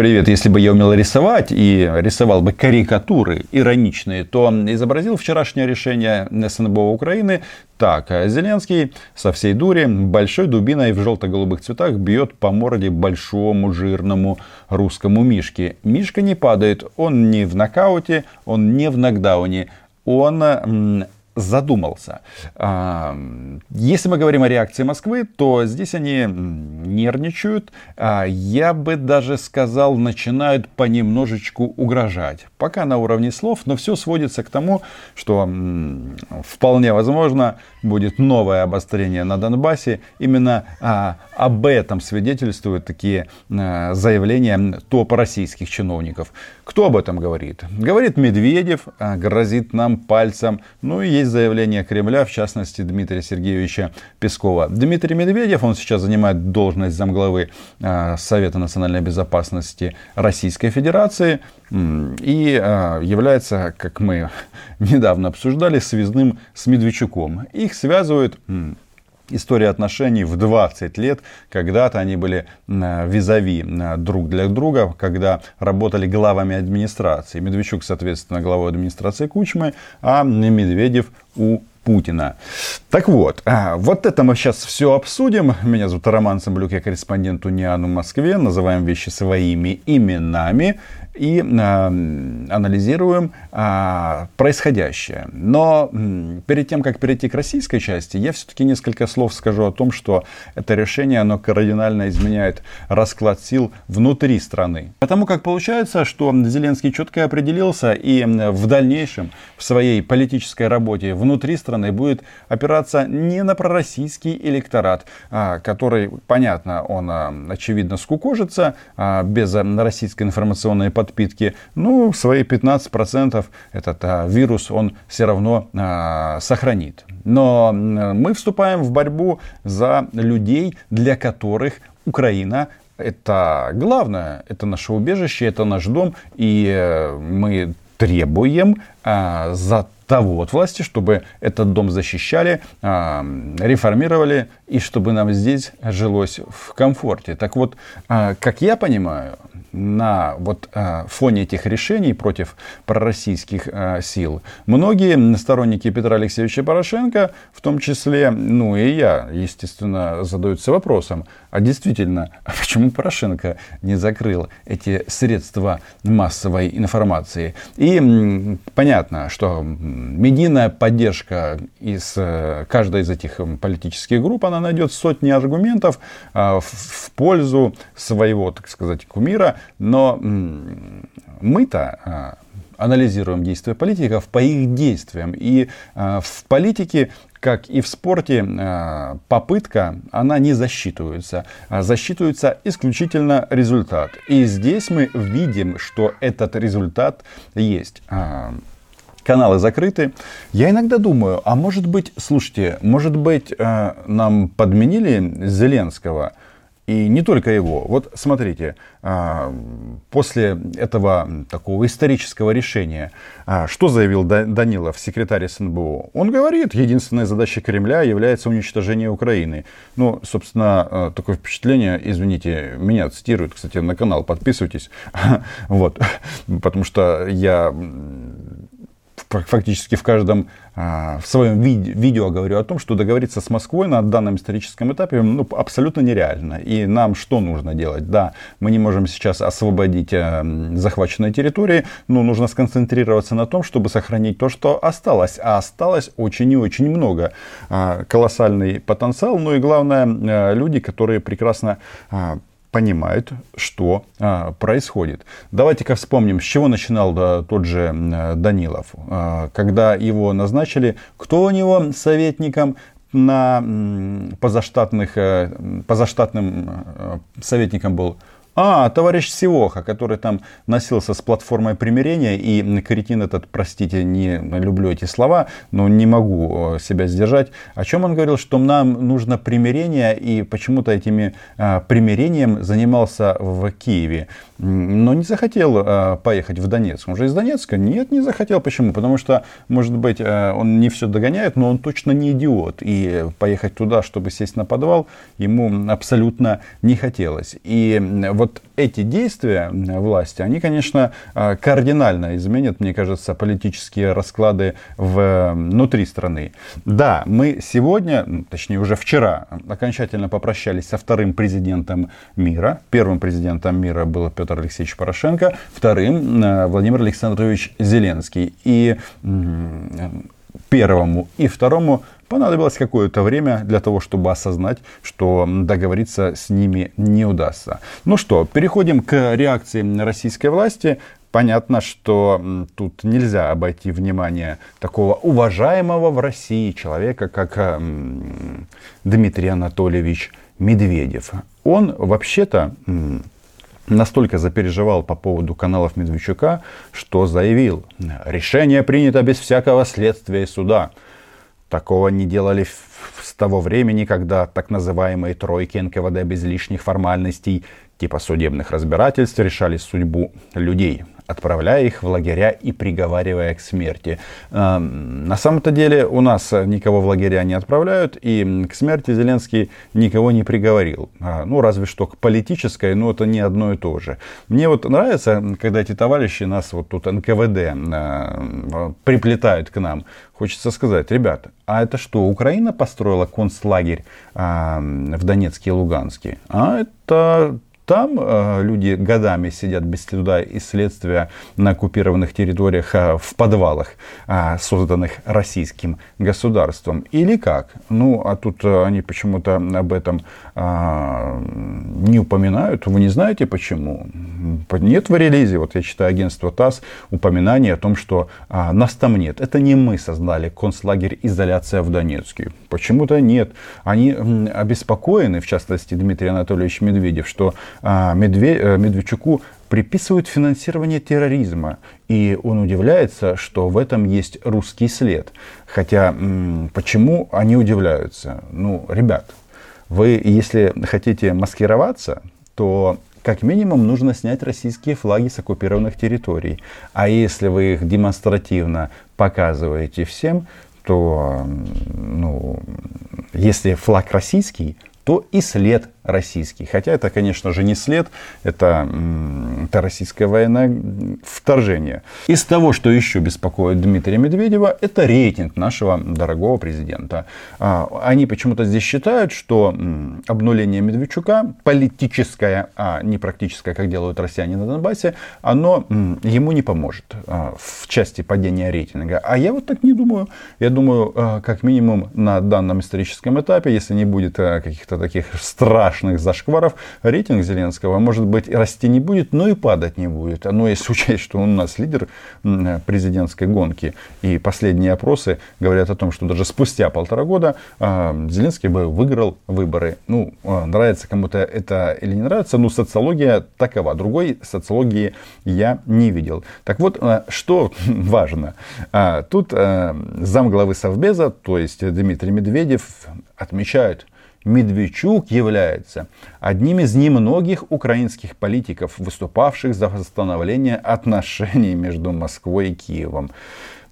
Привет, если бы я умел рисовать и рисовал бы карикатуры ироничные, то изобразил вчерашнее решение СНБО Украины так. Зеленский со всей дури большой дубиной в желто-голубых цветах бьет по морде большому жирному русскому Мишке. Мишка не падает, он не в нокауте, он не в нокдауне, он задумался. А, если мы говорим о реакции Москвы, то здесь они нервничают. А, я бы даже сказал, начинают понемножечку угрожать. Пока на уровне слов, но все сводится к тому, что вполне возможно будет новое обострение на Донбассе. Именно а, об этом свидетельствуют такие заявления топ российских чиновников. Кто об этом говорит? Говорит Медведев, грозит нам пальцем. Ну и есть заявление Кремля, в частности Дмитрия Сергеевича Пескова. Дмитрий Медведев, он сейчас занимает должность замглавы а, Совета национальной безопасности Российской Федерации и а, является, как мы недавно обсуждали, связным с Медведчуком. Их связывают история отношений в 20 лет. Когда-то они были визави друг для друга, когда работали главами администрации. Медведчук, соответственно, главой администрации Кучмы, а Медведев у Путина. Так вот, а, вот это мы сейчас все обсудим. Меня зовут Роман Самблюк, я корреспондент Униану в Москве. Называем вещи своими именами и а, анализируем а, происходящее. Но перед тем, как перейти к российской части, я все-таки несколько слов скажу о том, что это решение, оно кардинально изменяет расклад сил внутри страны. Потому как получается, что Зеленский четко определился и в дальнейшем в своей политической работе внутри страны будет опираться не на пророссийский электорат, а, который, понятно, он а, очевидно скукожится а, без российской информационной подпитки. Ну, свои 15% этот вирус он все равно сохранит. Но мы вступаем в борьбу за людей, для которых Украина это главное, это наше убежище, это наш дом, и э, мы требуем а, за того от власти, чтобы этот дом защищали, а, реформировали и чтобы нам здесь жилось в комфорте. Так вот, а, как я понимаю, на вот а, фоне этих решений против пророссийских сил многие сторонники Петра Алексеевича Порошенко, в том числе, ну и я, естественно, задаются вопросом, а действительно, а почему Порошенко не закрыл эти средства массовой информации? И понятно, что медийная поддержка из э, каждой из этих политических групп, она найдет сотни аргументов а, в пользу своего, так сказать, кумира, но мы-то а, анализируем действия политиков по их действиям. И а, в политике как и в спорте, попытка, она не засчитывается. Засчитывается исключительно результат. И здесь мы видим, что этот результат есть каналы закрыты. Я иногда думаю, а может быть, слушайте, может быть, э, нам подменили Зеленского? И не только его. Вот смотрите, э, после этого такого исторического решения, э, что заявил Данилов, секретарь СНБО? Он говорит, единственной задачей Кремля является уничтожение Украины. Ну, собственно, такое впечатление, извините, меня цитируют, кстати, на канал подписывайтесь. Вот, потому что я фактически в каждом а, в своем ви- видео говорю о том, что договориться с Москвой на данном историческом этапе ну, абсолютно нереально. И нам что нужно делать? Да, мы не можем сейчас освободить э, захваченные территории, но нужно сконцентрироваться на том, чтобы сохранить то, что осталось. А осталось очень и очень много. Э, колоссальный потенциал, ну и главное, э, люди, которые прекрасно э, понимают, что а, происходит. Давайте-ка вспомним, с чего начинал да, тот же Данилов. А, когда его назначили, кто у него советником на позаштатных, э, позаштатным э, советником был а, товарищ Сивоха, который там носился с платформой примирения, и кретин этот, простите, не люблю эти слова, но не могу э, себя сдержать. О чем он говорил, что нам нужно примирение, и почему-то этими а, примирением занимался в Киеве. Но не захотел а, поехать в Донецк. Он же из Донецка? Нет, не захотел. Почему? Потому что, может быть, а, он не все догоняет, но он точно не идиот. И поехать туда, чтобы сесть на подвал, ему абсолютно не хотелось. И вот эти действия власти, они, конечно, кардинально изменят, мне кажется, политические расклады внутри страны. Да, мы сегодня, точнее уже вчера, окончательно попрощались со вторым президентом мира. Первым президентом мира был Петр Алексеевич Порошенко, вторым Владимир Александрович Зеленский. И первому и второму понадобилось какое-то время для того, чтобы осознать, что договориться с ними не удастся. Ну что, переходим к реакции российской власти. Понятно, что тут нельзя обойти внимание такого уважаемого в России человека, как Дмитрий Анатольевич Медведев. Он вообще-то настолько запереживал по поводу каналов Медведчука, что заявил, решение принято без всякого следствия и суда. Такого не делали с того времени, когда так называемые тройки НКВД без лишних формальностей типа судебных разбирательств решали судьбу людей отправляя их в лагеря и приговаривая к смерти. Эм, на самом-то деле у нас никого в лагеря не отправляют, и к смерти Зеленский никого не приговорил. А, ну, разве что к политической, но это не одно и то же. Мне вот нравится, когда эти товарищи нас вот тут НКВД э, приплетают к нам. Хочется сказать, ребята, а это что, Украина построила концлагерь а, в Донецке и Луганске? А это там э, люди годами сидят без следа и следствия на оккупированных территориях э, в подвалах, э, созданных российским государством. Или как? Ну, а тут они почему-то об этом не упоминают. Вы не знаете почему? Нет в релизе, вот я читаю агентство ТАСС, упоминание о том, что э, нас там нет. Это не мы создали концлагерь изоляция в Донецке. Почему-то нет. Они обеспокоены, в частности Дмитрий Анатольевич Медведев, что а, э, Медведчуку приписывают финансирование терроризма. И он удивляется, что в этом есть русский след. Хотя, почему они удивляются? Ну, ребят, вы, если хотите маскироваться, то как минимум нужно снять российские флаги с оккупированных территорий. А если вы их демонстративно показываете всем, то ну, если флаг российский, то и след российский. Хотя это, конечно же, не след, это, это российское военное вторжение. Из того, что еще беспокоит Дмитрия Медведева, это рейтинг нашего дорогого президента. А, они почему-то здесь считают, что обнуление Медведчука, политическое, а не практическое, как делают россияне на Донбассе, оно ему не поможет а, в части падения рейтинга. А я вот так не думаю. Я думаю, а, как минимум на данном историческом этапе, если не будет каких-то таких страшных страшных зашкваров, рейтинг Зеленского, может быть, расти не будет, но и падать не будет. Но если учесть, что он у нас лидер президентской гонки, и последние опросы говорят о том, что даже спустя полтора года а, Зеленский бы выиграл выборы. Ну, а, нравится кому-то это или не нравится, но социология такова. Другой социологии я не видел. Так вот, а, что важно. Тут замглавы Совбеза, то есть Дмитрий Медведев, отмечают, Медведчук является одним из немногих украинских политиков, выступавших за восстановление отношений между Москвой и Киевом.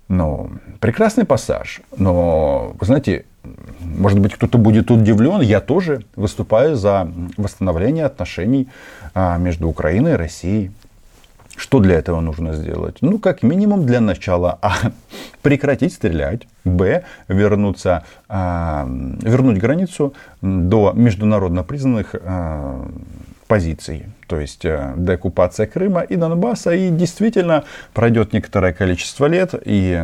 Ну, прекрасный пассаж, но, вы знаете, может быть, кто-то будет удивлен, я тоже выступаю за восстановление отношений а, между Украиной и Россией. Что для этого нужно сделать? Ну, как минимум, для начала А. Прекратить стрелять. Б. Вернуться, а, вернуть границу до международно признанных а, позиций. То есть а, деоккупация Крыма и Донбасса. И действительно пройдет некоторое количество лет. И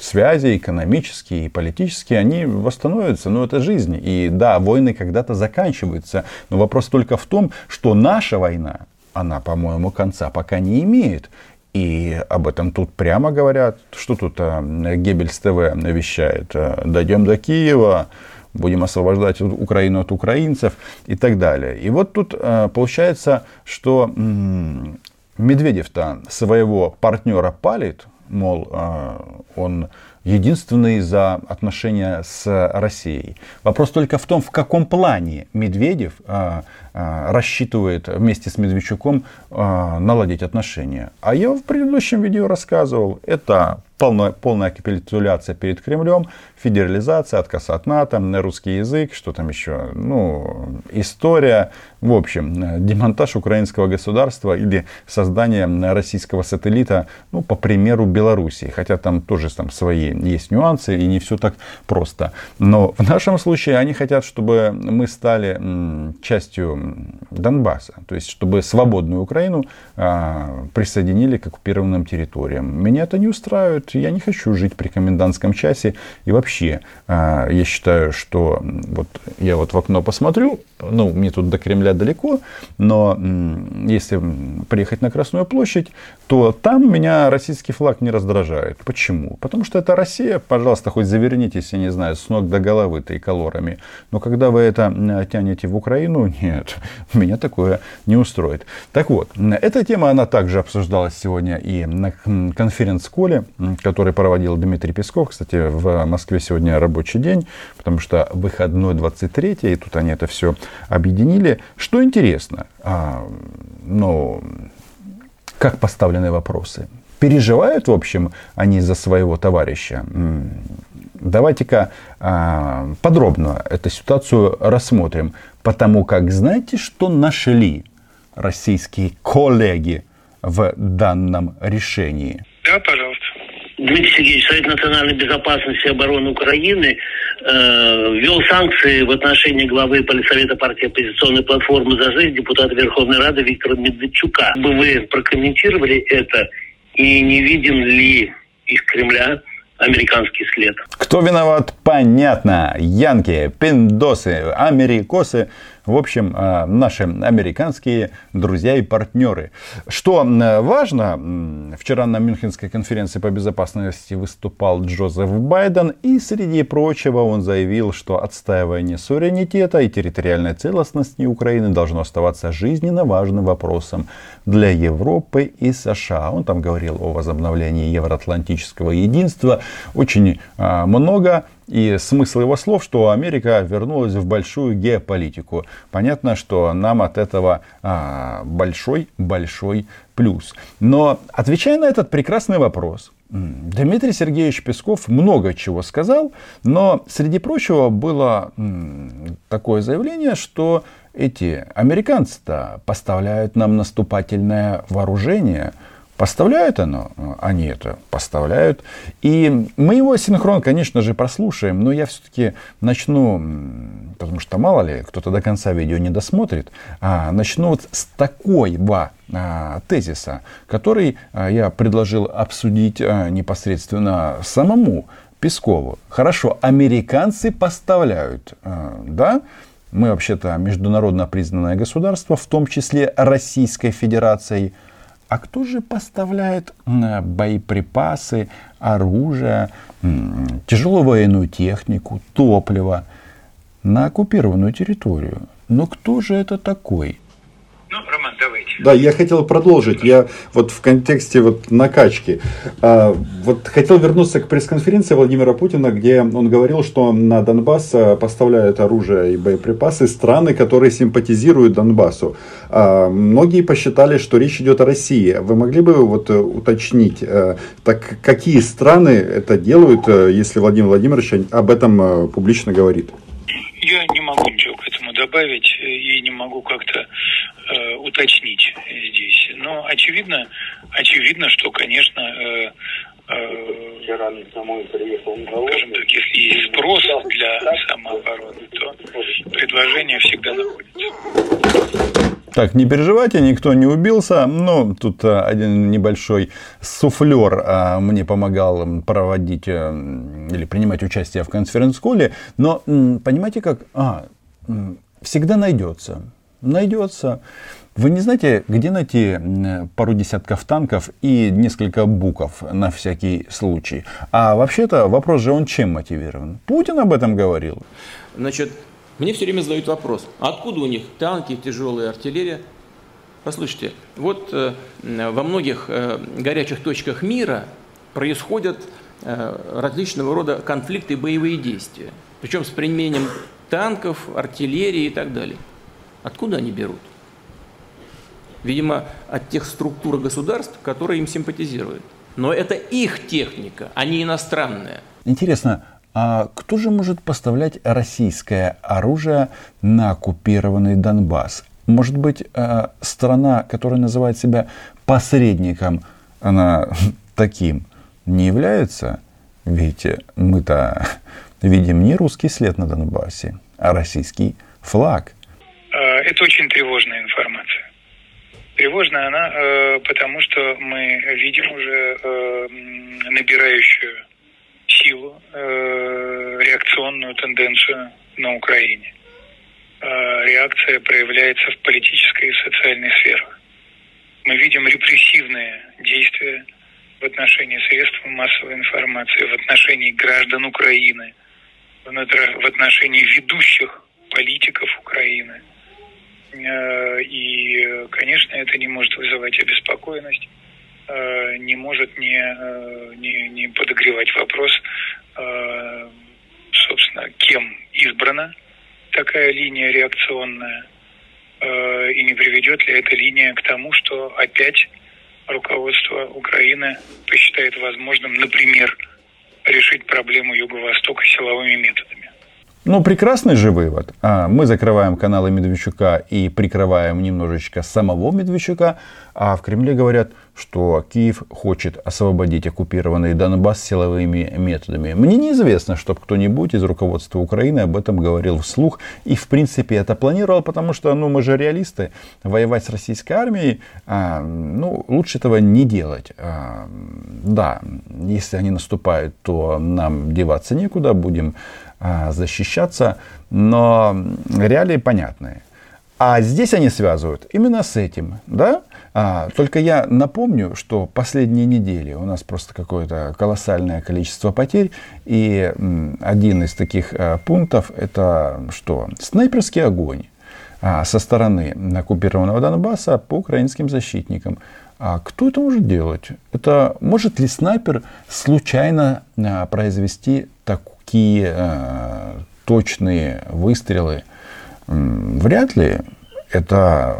связи экономические и политические, они восстановятся. Но это жизнь. И да, войны когда-то заканчиваются. Но вопрос только в том, что наша война, она, по-моему, конца пока не имеет. И об этом тут прямо говорят. Что тут а, Геббельс ТВ вещает? А, Дойдем до Киева, будем освобождать Украину от украинцев и так далее. И вот тут а, получается, что Медведев-то своего партнера палит, мол, он единственный за отношения с Россией. Вопрос только в том, в каком плане Медведев а, а, рассчитывает вместе с Медведчуком а, наладить отношения. А я в предыдущем видео рассказывал, это полная, полная капитуляция перед Кремлем, федерализация, отказ от НАТО, русский язык, что там еще, ну, история, В общем, демонтаж украинского государства или создание российского сателлита, ну, по примеру Белоруссии. Хотя там тоже там свои есть нюансы и не все так просто. Но в нашем случае они хотят, чтобы мы стали частью Донбасса. То есть, чтобы свободную Украину а, присоединили к оккупированным территориям. Меня это не устраивает. Я не хочу жить при комендантском часе. И вообще, а, я считаю, что вот я вот в окно посмотрю, ну, мне тут до Кремля далеко, но если приехать на Красную площадь, то там меня российский флаг не раздражает. Почему? Потому что это Россия, пожалуйста, хоть завернитесь, я не знаю, с ног до головы триколорами. Но когда вы это тянете в Украину, нет, меня такое не устроит. Так вот, эта тема, она также обсуждалась сегодня и на конференц-коле, который проводил Дмитрий Песков. Кстати, в Москве сегодня рабочий день, потому что выходной 23 и тут они это все объединили. Что интересно, а, ну, как поставлены вопросы? Переживают, в общем, они за своего товарища? Давайте-ка а, подробно эту ситуацию рассмотрим. Потому как знаете, что нашли российские коллеги в данном решении? Да, пожалуйста. Дмитрий Сергеевич, Совет национальной безопасности и обороны Украины э, ввел санкции в отношении главы Политсовета партии оппозиционной платформы «За жизнь» депутата Верховной Рады Виктора Медведчука. Бы вы прокомментировали это и не виден ли из Кремля американский след. Кто виноват, понятно. Янки, пиндосы, америкосы в общем, а, наши американские друзья и партнеры. Что важно, вчера на Мюнхенской конференции по безопасности выступал Джозеф Байден, и среди прочего он заявил, что отстаивание суверенитета и территориальной целостности Украины должно оставаться жизненно важным вопросом для Европы и США. Он там говорил о возобновлении евроатлантического единства. Очень а, много и смысл его слов, что Америка вернулась в большую геополитику. Понятно, что нам от этого большой-большой а, плюс. Но отвечая на этот прекрасный вопрос, Дмитрий Сергеевич Песков много чего сказал, но среди прочего было такое заявление, что эти американцы-то поставляют нам наступательное вооружение – Поставляют оно? Они это поставляют. И мы его синхрон, конечно же, прослушаем, но я все-таки начну, потому что мало ли, кто-то до конца видео не досмотрит, а, начну вот с такого а, тезиса, который а, я предложил обсудить а, непосредственно самому Пескову. Хорошо, американцы поставляют, а, да? Мы вообще-то международно признанное государство, в том числе Российской Федерацией – а кто же поставляет боеприпасы, оружие, тяжелую военную технику, топливо на оккупированную территорию? Но кто же это такой? Ну, Роман, давайте. Да, я хотел продолжить. Я вот в контексте вот накачки. А, вот хотел вернуться к пресс-конференции Владимира Путина, где он говорил, что на Донбасс а, поставляют оружие и боеприпасы страны, которые симпатизируют Донбассу. А, многие посчитали, что речь идет о России. Вы могли бы вот уточнить, а, так какие страны это делают, а, если Владимир Владимирович об этом публично говорит? Я не могу ничего к этому добавить и не могу как-то э, уточнить здесь. Но очевидно, очевидно, что, конечно, э, э, скажем так, если есть спрос для самообороны, то предложение всегда находится. Так, не переживайте, никто не убился. Но тут а, один небольшой суфлер а, мне помогал проводить или принимать участие в конференц-коле. Но понимаете как? А, всегда найдется. Найдется. Вы не знаете, где найти пару десятков танков и несколько буков на всякий случай? А вообще-то вопрос же он чем мотивирован? Путин об этом говорил. Значит, мне все время задают вопрос, откуда у них танки, тяжелая артиллерия? Послушайте, вот э, во многих э, горячих точках мира происходят э, различного рода конфликты и боевые действия. Причем с применением танков, артиллерии и так далее. Откуда они берут? Видимо, от тех структур государств, которые им симпатизируют. Но это их техника, а не иностранная. Интересно, а кто же может поставлять российское оружие на оккупированный Донбасс? Может быть, э, страна, которая называет себя посредником, она таким не является? Ведь мы-то видим не русский след на Донбассе, а российский флаг. Э, это очень тревожная информация. Тревожная она, э, потому что мы видим уже э, набирающую силу, реакционную тенденцию на Украине. Реакция проявляется в политической и социальной сферах. Мы видим репрессивные действия в отношении средств массовой информации, в отношении граждан Украины, в отношении ведущих политиков Украины. Э, и, конечно, это не может вызывать обеспокоенность, э, не может не, э, не, не подогревать вопрос, собственно, кем избрана такая линия реакционная, и не приведет ли эта линия к тому, что опять руководство Украины посчитает возможным, например, решить проблему Юго-Востока силовыми методами. Ну, прекрасный же вывод. А, мы закрываем каналы Медведчука и прикрываем немножечко самого Медведчука. А в Кремле говорят, что Киев хочет освободить оккупированный Донбасс силовыми методами. Мне неизвестно, чтобы кто-нибудь из руководства Украины об этом говорил вслух. И, в принципе, это планировал, потому что ну, мы же реалисты. Воевать с российской армией, а, ну, лучше этого не делать. А, да, если они наступают, то нам деваться некуда, будем защищаться, но реалии понятные. А здесь они связывают именно с этим, да? А, только я напомню, что последние недели у нас просто какое-то колоссальное количество потерь, и один из таких а, пунктов это что? Снайперский огонь а, со стороны оккупированного Донбасса по украинским защитникам. А кто это может делать? Это может ли снайпер случайно а, произвести такие э, точные выстрелы, вряд ли это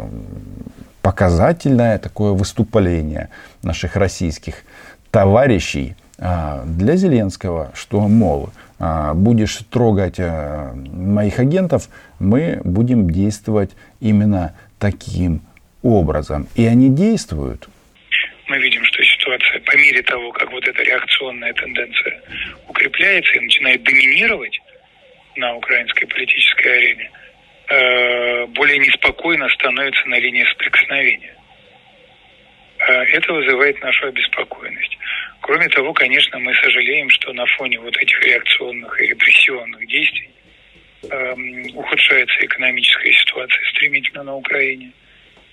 показательное такое выступление наших российских товарищей э, для Зеленского, что, мол, э, будешь трогать э, моих агентов, мы будем действовать именно таким образом. И они действуют. Мы видим, что ситуация по мере того, как вот эта реакционная тенденция укрепляется и начинает доминировать на украинской политической арене, э, более неспокойно становится на линии соприкосновения. Э, это вызывает нашу обеспокоенность. Кроме того, конечно, мы сожалеем, что на фоне вот этих реакционных и репрессионных действий эм, ухудшается экономическая ситуация стремительно на Украине.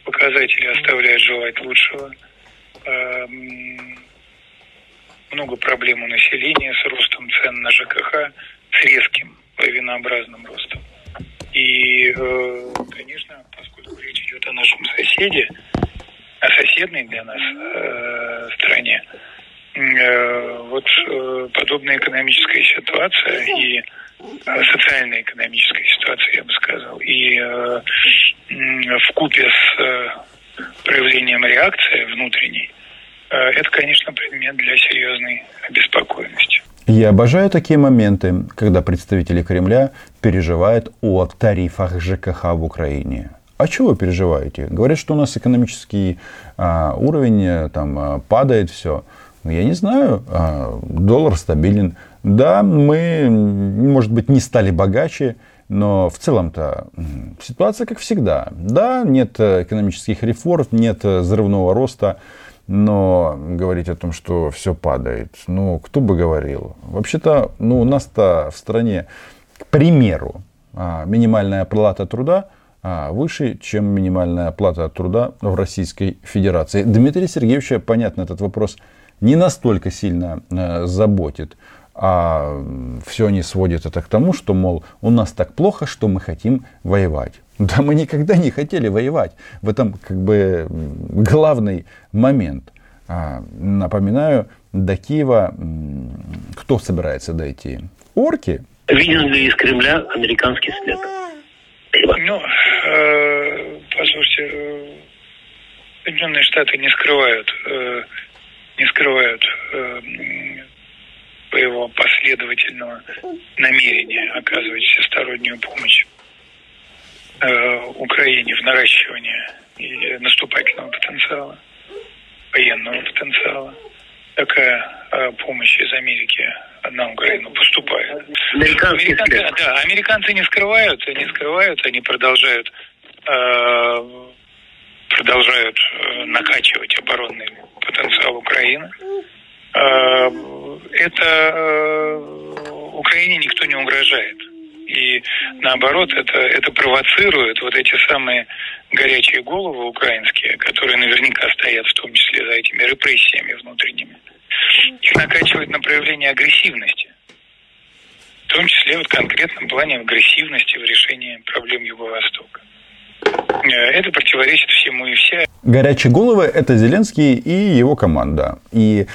Показатели оставляют желать лучшего – много проблем у населения с ростом цен на ЖКХ, с резким лавинообразным ростом. И, э, конечно, поскольку речь идет о нашем соседе, о соседней для нас э, стране, э, вот подобная экономическая ситуация и социальная экономическая ситуация, я бы сказал, и в купе с проявлением реакции внутренней, э, это, конечно, предмет для серьезной обеспокоенности. Я обожаю такие моменты, когда представители Кремля переживают о тарифах ЖКХ в Украине. А чего вы переживаете? Говорят, что у нас экономический а, уровень э, там, а, падает все. Ну, я не знаю, а, доллар стабилен. Да, мы, может быть, не стали богаче, но в целом-то ситуация как всегда. Да, нет э, экономических реформ, нет э, взрывного роста, но говорить о том, что все падает, ну, кто бы говорил. Вообще-то, ну, у нас-то в стране, к примеру, а, минимальная плата труда а, выше, чем минимальная плата труда в Российской Федерации. Дмитрия Сергеевича, понятно, этот вопрос не настолько сильно э, заботит а все они сводят это к тому, что, мол, у нас так плохо, что мы хотим воевать. Да мы никогда не хотели воевать. В этом как бы главный момент. А, напоминаю, до Киева кто собирается дойти? Орки? Виден ли из Кремля американский след? Ну, э, послушайте, э, Соединенные Штаты не скрывают, э, не скрывают э, своего последовательного намерения оказывать всестороннюю помощь Украине в наращивании наступательного потенциала, военного потенциала. Такая помощь из Америки на Украину поступает. Американцы, да, американцы не скрывают, не скрывают, они продолжают продолжают накачивать оборонный потенциал Украины. Это Украине никто не угрожает. И наоборот, это, это провоцирует вот эти самые горячие головы украинские, которые наверняка стоят в том числе за этими репрессиями внутренними. Их накачивает на проявление агрессивности. В том числе вот в конкретном плане агрессивности в решении проблем Юго-Востока. Э, это противоречит всему и вся. Горячие головы – это Зеленский и его команда. И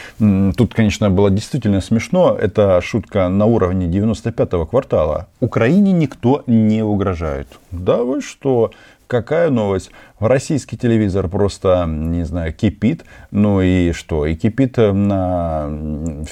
тут, конечно, было действительно смешно. Это шутка на уровне 95-го квартала. Украине никто не угрожает. Да вы что? Какая новость? Российский телевизор просто, не знаю, кипит. Ну и что? И кипит на,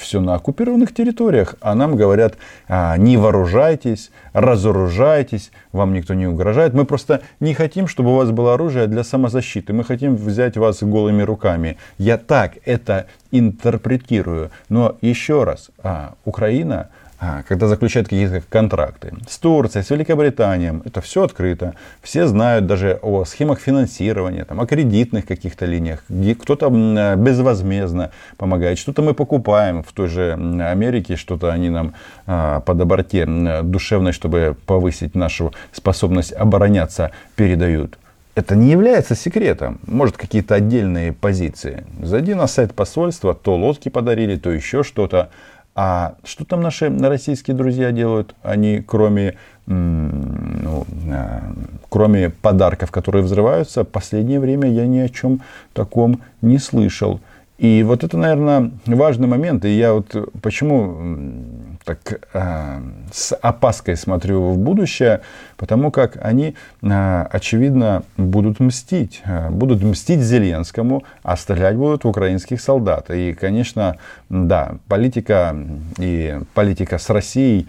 все на оккупированных территориях. А нам говорят, а, не вооружайтесь, разоружайтесь, вам никто не угрожает. Мы просто не хотим, чтобы у вас было оружие для самозащиты. Мы хотим взять вас голыми руками. Я так это интерпретирую. Но еще раз, а, Украина а, когда заключают какие-то контракты. С Турцией, с Великобританией, это все открыто. Все знают даже о схемах финансирования, там, о кредитных каких-то линиях, где кто-то безвозмездно помогает. Что-то мы покупаем в той же Америке, что-то они нам а, по доброте душевной, чтобы повысить нашу способность обороняться, передают это не является секретом. Может, какие-то отдельные позиции. Зайди на сайт посольства, то лодки подарили, то еще что-то. А что там наши российские друзья делают? Они, кроме, ну, э, кроме подарков, которые взрываются, последнее время я ни о чем таком не слышал. И вот это, наверное, важный момент. И я вот почему так э, с опаской смотрю в будущее, потому как они, э, очевидно, будут мстить. Э, будут мстить Зеленскому, а стрелять будут в украинских солдат. И, конечно, да, политика и политика с Россией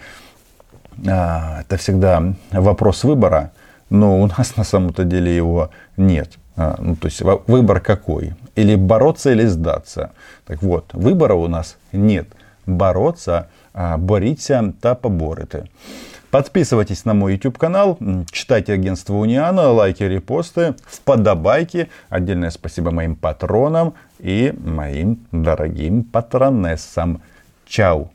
э, это всегда вопрос выбора, но у нас на самом-то деле его нет. А, ну, то есть выбор какой? Или бороться, или сдаться. Так вот, выбора у нас нет. Бороться, боріться та поборити. Подписывайтесь на мой YouTube канал, читайте агентство Униана, лайки, репосты, вподобайки. Отдельное спасибо моим патронам и моим дорогим патронессам. Чао!